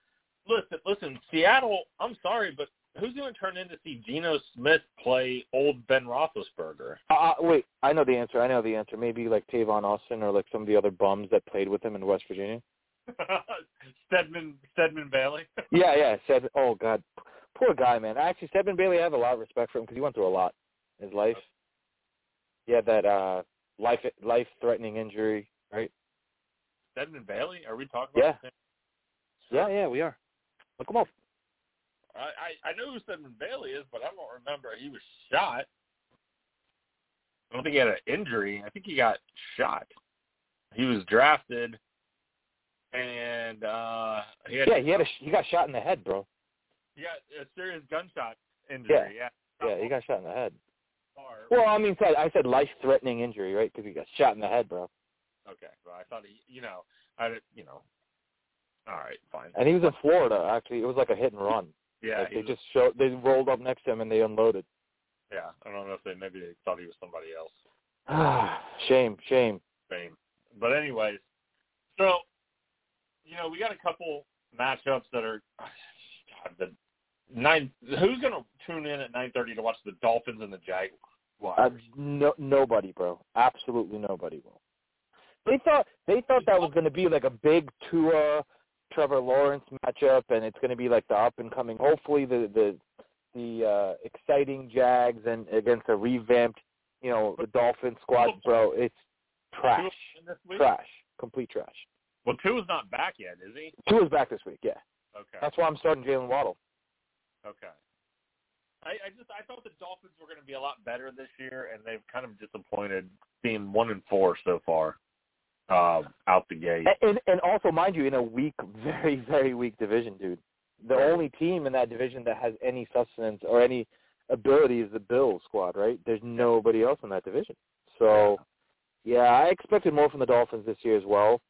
listen, listen, Seattle. I'm sorry, but who's going to turn in to see Geno Smith play old Ben Roethlisberger? Uh, uh, wait, I know the answer. I know the answer. Maybe like Tavon Austin or like some of the other bums that played with him in West Virginia. Stedman Stedman Bailey. yeah, yeah. Said, oh God, poor guy, man. Actually, Stedman Bailey, I have a lot of respect for him because he went through a lot in his life. He had that uh life life threatening injury, right? Stedman Bailey? Are we talking Yeah. about the? Yeah, yeah, we are. Look him up. I, I I know who Stedman Bailey is, but I don't remember he was shot. I don't think he had an injury. I think he got shot. He was drafted, and uh he had Yeah, he had a he got shot in the head, bro. he got a serious gunshot injury. Yeah, Yeah, he got shot in the head. Well, I mean, I said life threatening injury, right? Because he got shot in the head, bro. Okay, well, I thought he, you know, I, you know, all right, fine. And he was in Florida. Actually, it was like a hit and run. Yeah, Like, they just showed. They rolled up next to him and they unloaded. yeah. I don't know if they maybe they thought he was somebody else. shame, shame. shame. But anyways, so you know, we got a couple matchups that are God, the nine. Who's going to tune in at nine thirty to watch the Dolphins and the Jaguars? Uh, no, nobody, bro. Absolutely nobody will. They thought they thought that was going to be like a big Tua, Trevor Lawrence matchup, and it's going to be like the up and coming. Hopefully, the the the uh, exciting Jags and against a revamped, you know, the Dolphin squad, bro. It's trash, in this week? trash, complete trash. Well, Tua's not back yet, is he? Tua's back this week, yeah. Okay. That's why I'm starting Jaylen Waddle. Okay. I, I just I thought the Dolphins were going to be a lot better this year, and they've kind of disappointed, being one and four so far, uh, out the gate. And, and also, mind you, in a weak, very very weak division, dude. The Right. only team in that division that has any sustenance or any ability is the Bills squad, right? There's nobody else in that division. So, yeah, I expected more from the Dolphins this year as well.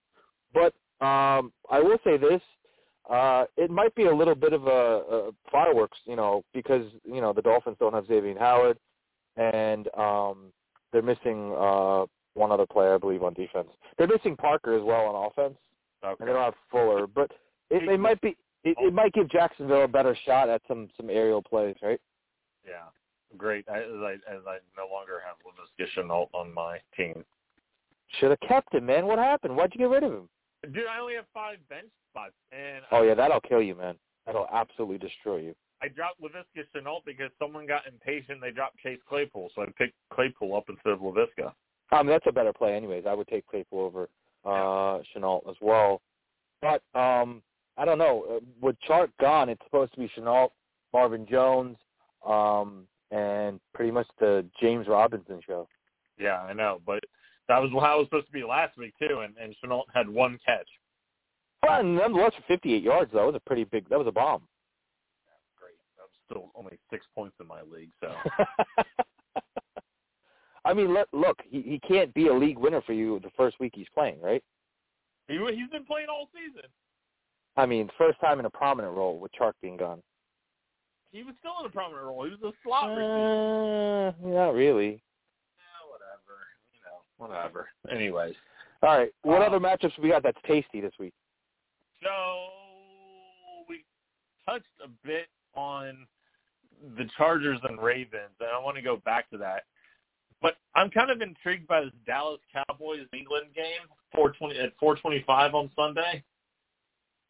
But um I will say this: uh it might be a little bit of a, a fireworks, you know, because you know the Dolphins don't have Xavier Howard, and um they're missing uh one other player, I believe, on defense. They're missing Parker as well on offense, okay. and they don't have Fuller. But it, it might be it, it might give Jacksonville a better shot at some some aerial plays, right? Yeah. Great. I, as I as I no longer have Laviska Shenault on my team. Should have kept him, man. What happened? Why'd you get rid of him? Dude, I only have five bench spots, and Oh yeah, that'll kill you, man. That'll absolutely destroy you. I dropped Laviska Shenault because someone got impatient. They dropped Chase Claypool, so I picked Claypool up instead of Laviska. I mean, that's a better play, anyways. I would take Claypool over uh Shenault as well. But um I don't know. Uh, With Chark gone, it's supposed to be Shenault, Marvin Jones, um, and pretty much the James Robinson show. Yeah, I know, but that was how it was supposed to be last week too, and and Shenault had one catch. Well, nonetheless, for 58 yards, though, that was a pretty big. That was a bomb. Great. That was still only six points in my league, so I mean, look, look, he he can't be a league winner for you the first week he's playing, right? he he's been playing all season. I mean, first time in a prominent role with Chark being gone. He was still in a prominent role. He was a slot receiver. Uh, not really. Yeah, whatever. You know, whatever. Anyways, All right, what Uh, other matchups we got that's tasty this week? so we touched a bit on the Chargers and Ravens, and I want to go back to that. But I'm kind of intrigued by this Dallas Cowboys England game, 420 at 425 on Sunday.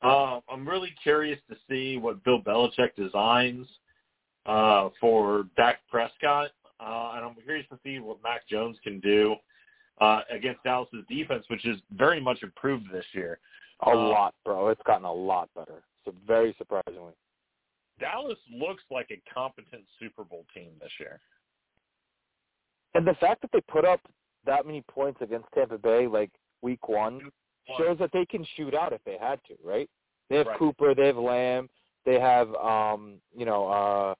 Uh, I'm really curious to see what Bill Belichick designs uh, for Dak Prescott, uh, and I'm curious to see what Mac Jones can do uh, against Dallas's defense, which is very much improved this year. A Uh, lot, bro. It's gotten a lot better. So very surprisingly. Dallas looks like a competent Super Bowl team this year. And the fact that they put up that many points against Tampa Bay, like week one, shows that they can shoot out if they had to, right? They have Right. Cooper, they have Lamb, they have um, you know, uh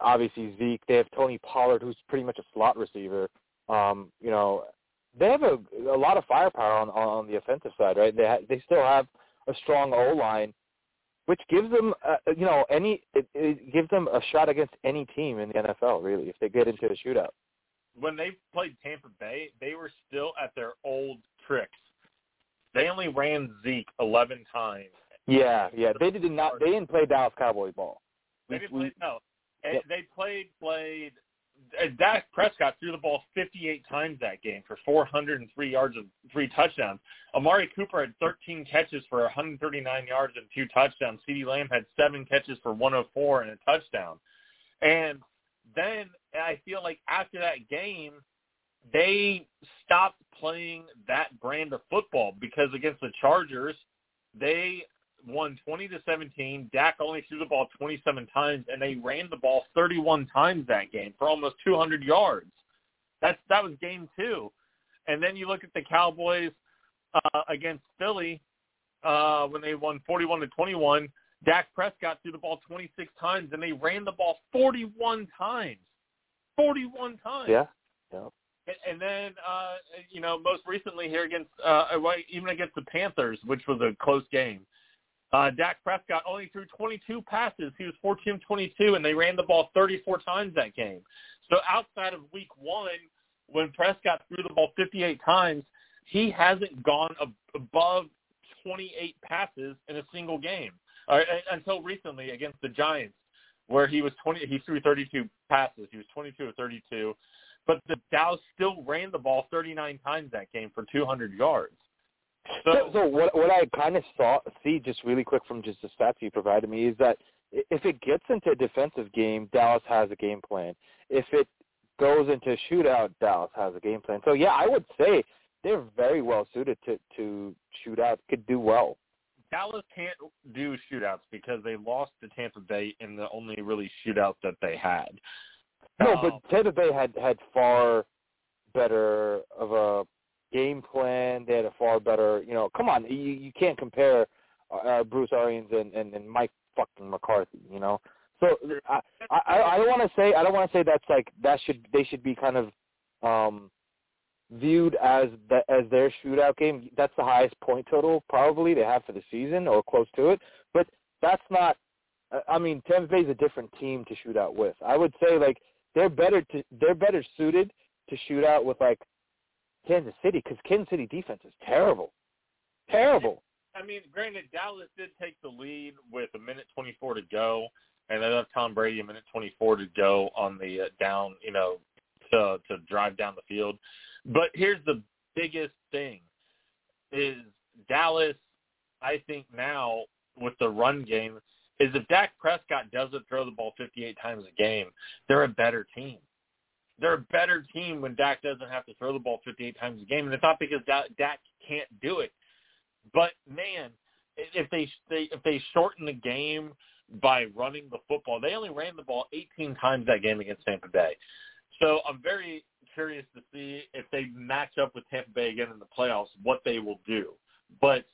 obviously Zeke, they have Tony Pollard who's pretty much a slot receiver. Um, you know, they have a a lot of firepower on on the offensive side, right? They ha- they still have a strong O line which gives them uh, you know, any it, it gives them a shot against any team in the NFL really if they get into a shootout. When they played Tampa Bay, they were still at their old tricks. They only ran Zeke 11 times. Yeah, yeah. They did not. They didn't play Dallas Cowboy ball. They didn't play, no. Yep. They played played. uh, Dak Prescott threw the ball 58 times that game for 403 yards and three touchdowns. Amari Cooper had 13 catches for 139 yards and two touchdowns. CeeDee Lamb had seven catches for 104 and a touchdown. And then I feel like after that game, they stopped playing that brand of football because against the Chargers, they won 20 to 17. Dak only threw the ball 27 times, and they ran the ball 31 times that game for almost 200 yards. That's that was game two. And then you look at the Cowboys uh, against Philly uh, when they won 41 to 21. Dak Prescott threw the ball 26 times, and they ran the ball 41 times. 41 times. Yeah. Yeah. And, and then, uh, you know, most recently here against, uh, even against the Panthers, which was a close game, uh, Dak Prescott only threw 22 passes. He was 14 of 22, and they ran the ball 34 times that game. So outside of week one, when Prescott threw the ball 58 times, he hasn't gone ab- above 28 passes in a single game uh, until recently against the Giants, where he was 20. He threw 32 passes. He was 22 of 32, but the Dallas still ran the ball 39 times that game for 200 yards. So, so what what I kind of saw see just really quick from just the stats you provided me is that if it gets into a defensive game, Dallas has a game plan. If it goes into a shootout, Dallas has a game plan. So yeah, I would say they're very well suited to to shootout. Could do well. Dallas can't do shootouts because they lost to Tampa Bay in the only really shootout that they had. No, Um, but Tampa Bay had had far better of a game plan. They had a far better, you know. Come on, you you can't compare uh, Bruce Arians and, and and Mike fucking McCarthy, you know. So I I, I don't want to say I don't want to say that's like that should they should be kind of um viewed as the, as their shootout game. That's the highest point total probably they have for the season or close to it. But that's not. I mean, Tampa Bay's a different team to shoot out with. I would say like they're better to they're better suited to shoot out with like Kansas City because Kansas City defense is terrible, terrible. I mean, granted, Dallas did take the lead with a minute 24 to go, and they left Tom Brady a minute 24 to go on the uh, down, you know, to to drive down the field. But here's the biggest thing: is Dallas. I think now with the run game is if Dak Prescott doesn't throw the ball 58 times a game, they're a better team. They're a better team when Dak doesn't have to throw the ball 58 times a game, and it's not because Dak can't do it. But man, if they, they if they shorten the game by running the football, they only ran the ball 18 times that game against Tampa Bay. So I'm very curious to see if they match up with Tampa Bay again in the playoffs, what they will do. But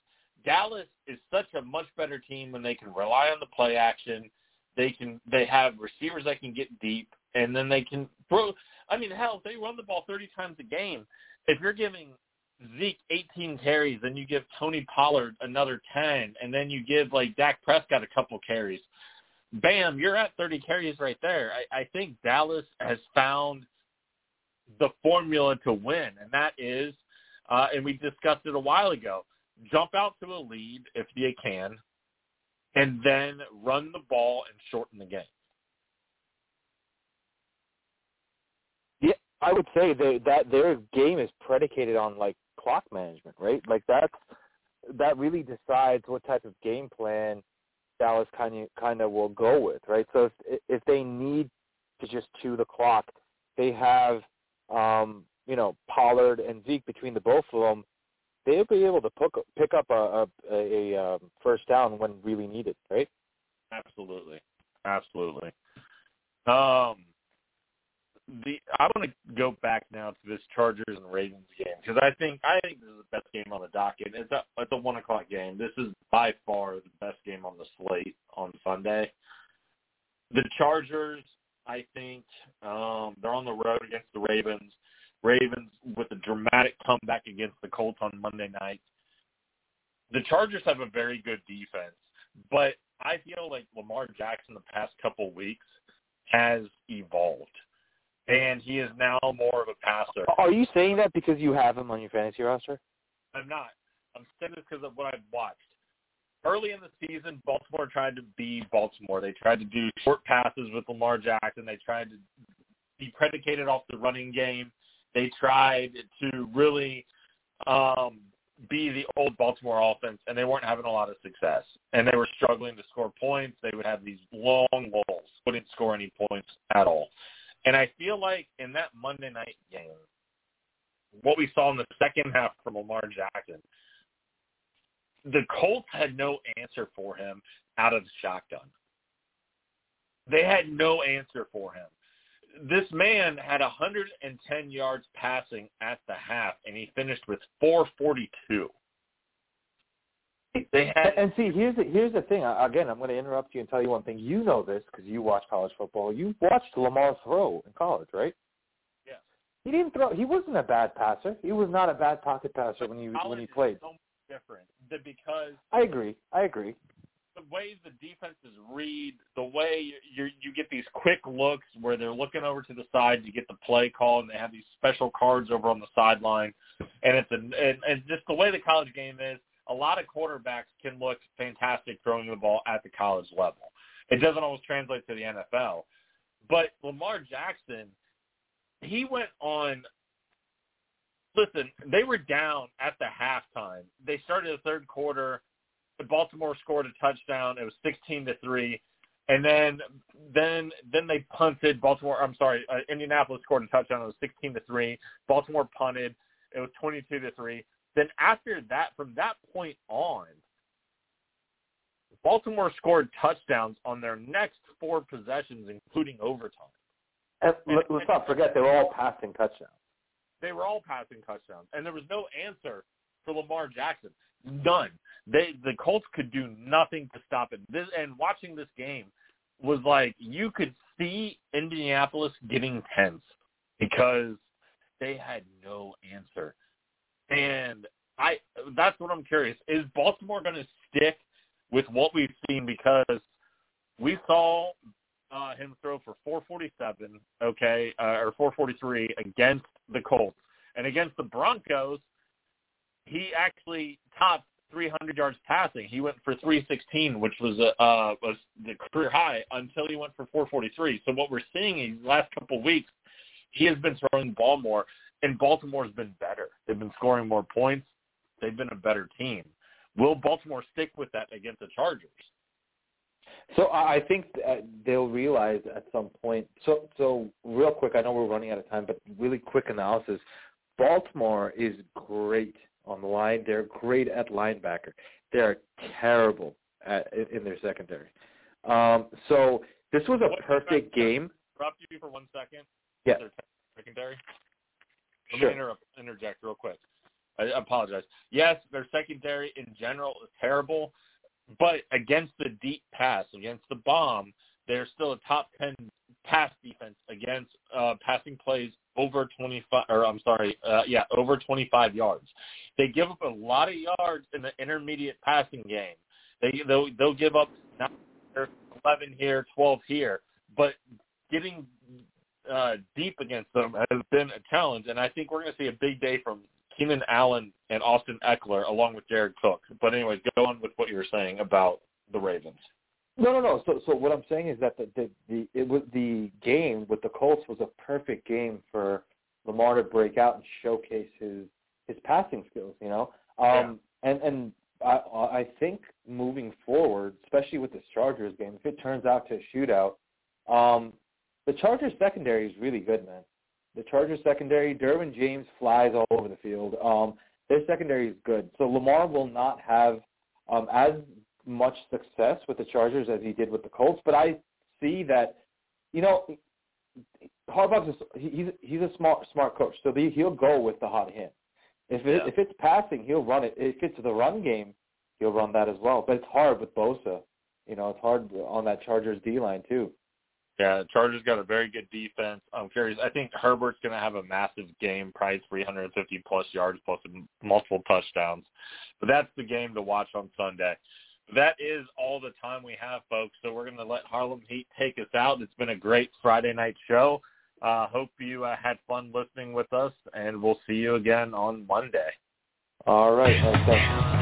Dallas is such a much better team when they can rely on the play action. They can they have receivers that can get deep, and then they can throw. I mean, hell, if they run the ball 30 times a game, if you're giving Zeke 18 carries, then you give Tony Pollard another 10, and then you give like Dak Prescott a couple carries. Bam, you're at 30 carries right there. I, I think Dallas has found the formula to win, and that is, uh, and we discussed it a while ago, jump out to a lead if you can, and then run the ball and shorten the game. Yeah, I would say they, that their game is predicated on like clock management, right? Like that's that really decides what type of game plan Dallas kind of kind of will go with, right? So if if they need to just chew the clock, they have um, you know Pollard and Zeke between the both of them. They'll be able to pick up a a, a, a um, first down when really needed, right? Absolutely, absolutely. Um, the I want to go back now to this Chargers and Ravens game because I think I think this is the best game on the docket. It's a it's a one o'clock game. This is by far the best game on the slate on Sunday. The Chargers, I think, um, they're on the road against the Ravens. Ravens with a dramatic comeback against the Colts on Monday night. The Chargers have a very good defense, but I feel like Lamar Jackson the past couple weeks has evolved, and he is now more of a passer. Are you saying that because you have him on your fantasy roster? I'm not. I'm saying this because of what I've watched. Early in the season, Baltimore tried to be Baltimore. They tried to do short passes with Lamar Jackson. They tried to be predicated off the running game. They tried to really um, be the old Baltimore offense, and they weren't having a lot of success. And they were struggling to score points. They would have these long lulls, wouldn't score any points at all. And I feel like in that Monday night game, what we saw in the second half from Lamar Jackson, the Colts had no answer for him out of the shotgun. They had no answer for him. This man had 110 yards passing at the half, and he finished with 442. They had, and see, here's the here's the thing. Again, I'm going to interrupt you and tell you one thing. You know this because you watch college football. You watched Lamar throw in college, right? Yeah. He didn't throw. He wasn't a bad passer. He was not a bad pocket passer when he when he played. So different because I agree. I agree. The way the defenses read, the way you you get these quick looks where they're looking over to the side to get the play call, and they have these special cards over on the sideline, and it's a and, and just the way the college game is a lot of quarterbacks can look fantastic throwing the ball at the college level. It doesn't always translate to the NFL. But Lamar Jackson, he went on listen, they were down at the halftime. They started the third quarter. Baltimore scored a touchdown. It was 16 to 3. And then then then they punted Baltimore I'm sorry, uh, Indianapolis scored a touchdown. It was 16 to 3. Baltimore punted. It was 22 to 3. Then after that, from that point on, Baltimore scored touchdowns on their next four possessions, including overtime. And let's not forget they were all passing touchdowns. They were all passing touchdowns, and there was no answer for Lamar Jackson. None. They the Colts could do nothing to stop it. This and watching this game was like you could see Indianapolis getting tense because they had no answer. And I that's what I'm curious. Is Baltimore going to stick with what we've seen because we saw uh, him throw for 447, okay, uh, or 443 against the Colts, and against the Broncos, he actually topped 300 yards passing. He went for 316, which was a uh, was the career high until he went for 443. So what we're seeing in the last couple of weeks, he has been throwing the ball more, and Baltimore's been better. They've been scoring more points. They've been a better team. Will Baltimore stick with that against the Chargers? So I think they'll realize at some point. So so real quick, I know we're running out of time, but really quick analysis. Baltimore is great on the line. They're great at linebacker. They're terrible at, in their secondary. Um, so this was a perfect game. Interrupt you for one second. Yeah. Secondary. Let sure. me interrupt, interject real quick. I apologize. Yes, their secondary in general is terrible, but against the deep pass, against the bomb, they're still a top 10 pass defense against uh, passing plays over 25, or I'm sorry, uh, yeah, over 25 yards. They give up a lot of yards in the intermediate passing game. They they'll, they'll give up 11 here, 12 here, but getting uh, deep against them has been a challenge, and I think we're going to see a big day from Keenan Allen and Austin Ekeler along with Jared Cook. But anyways, go on with what you were saying about the Ravens. No, no, no. So, so what I'm saying is that the the, the it was the game with the Colts was a perfect game for Lamar to break out and showcase his his passing skills. You know, um, yeah. and and I I think moving forward, especially with this Chargers game, if it turns out to a shootout, um, the Chargers secondary is really good, man the Chargers secondary, Derwin James flies all over the field. Um, their secondary is good. So Lamar will not have um, as much success with the Chargers as he did with the Colts, but I see that, you know, Harbaugh's a, he's he's a smart smart coach, so the, he'll go with the hot hand. If it, yeah. if it's passing, he'll run it. If it's the run game, he'll run that as well. But it's hard with Bosa. You know, it's hard on that Chargers D line too. Yeah, Chargers got a very good defense. I'm curious. I think Herbert's going to have a massive game, probably 350 plus yards plus multiple touchdowns. But that's the game to watch on Sunday. That is all the time we have, folks. So we're going to let Harlem Heat take us out. It's been a great Friday night show. Uh, hope you uh, had fun listening with us, and we'll see you again on Monday. All right.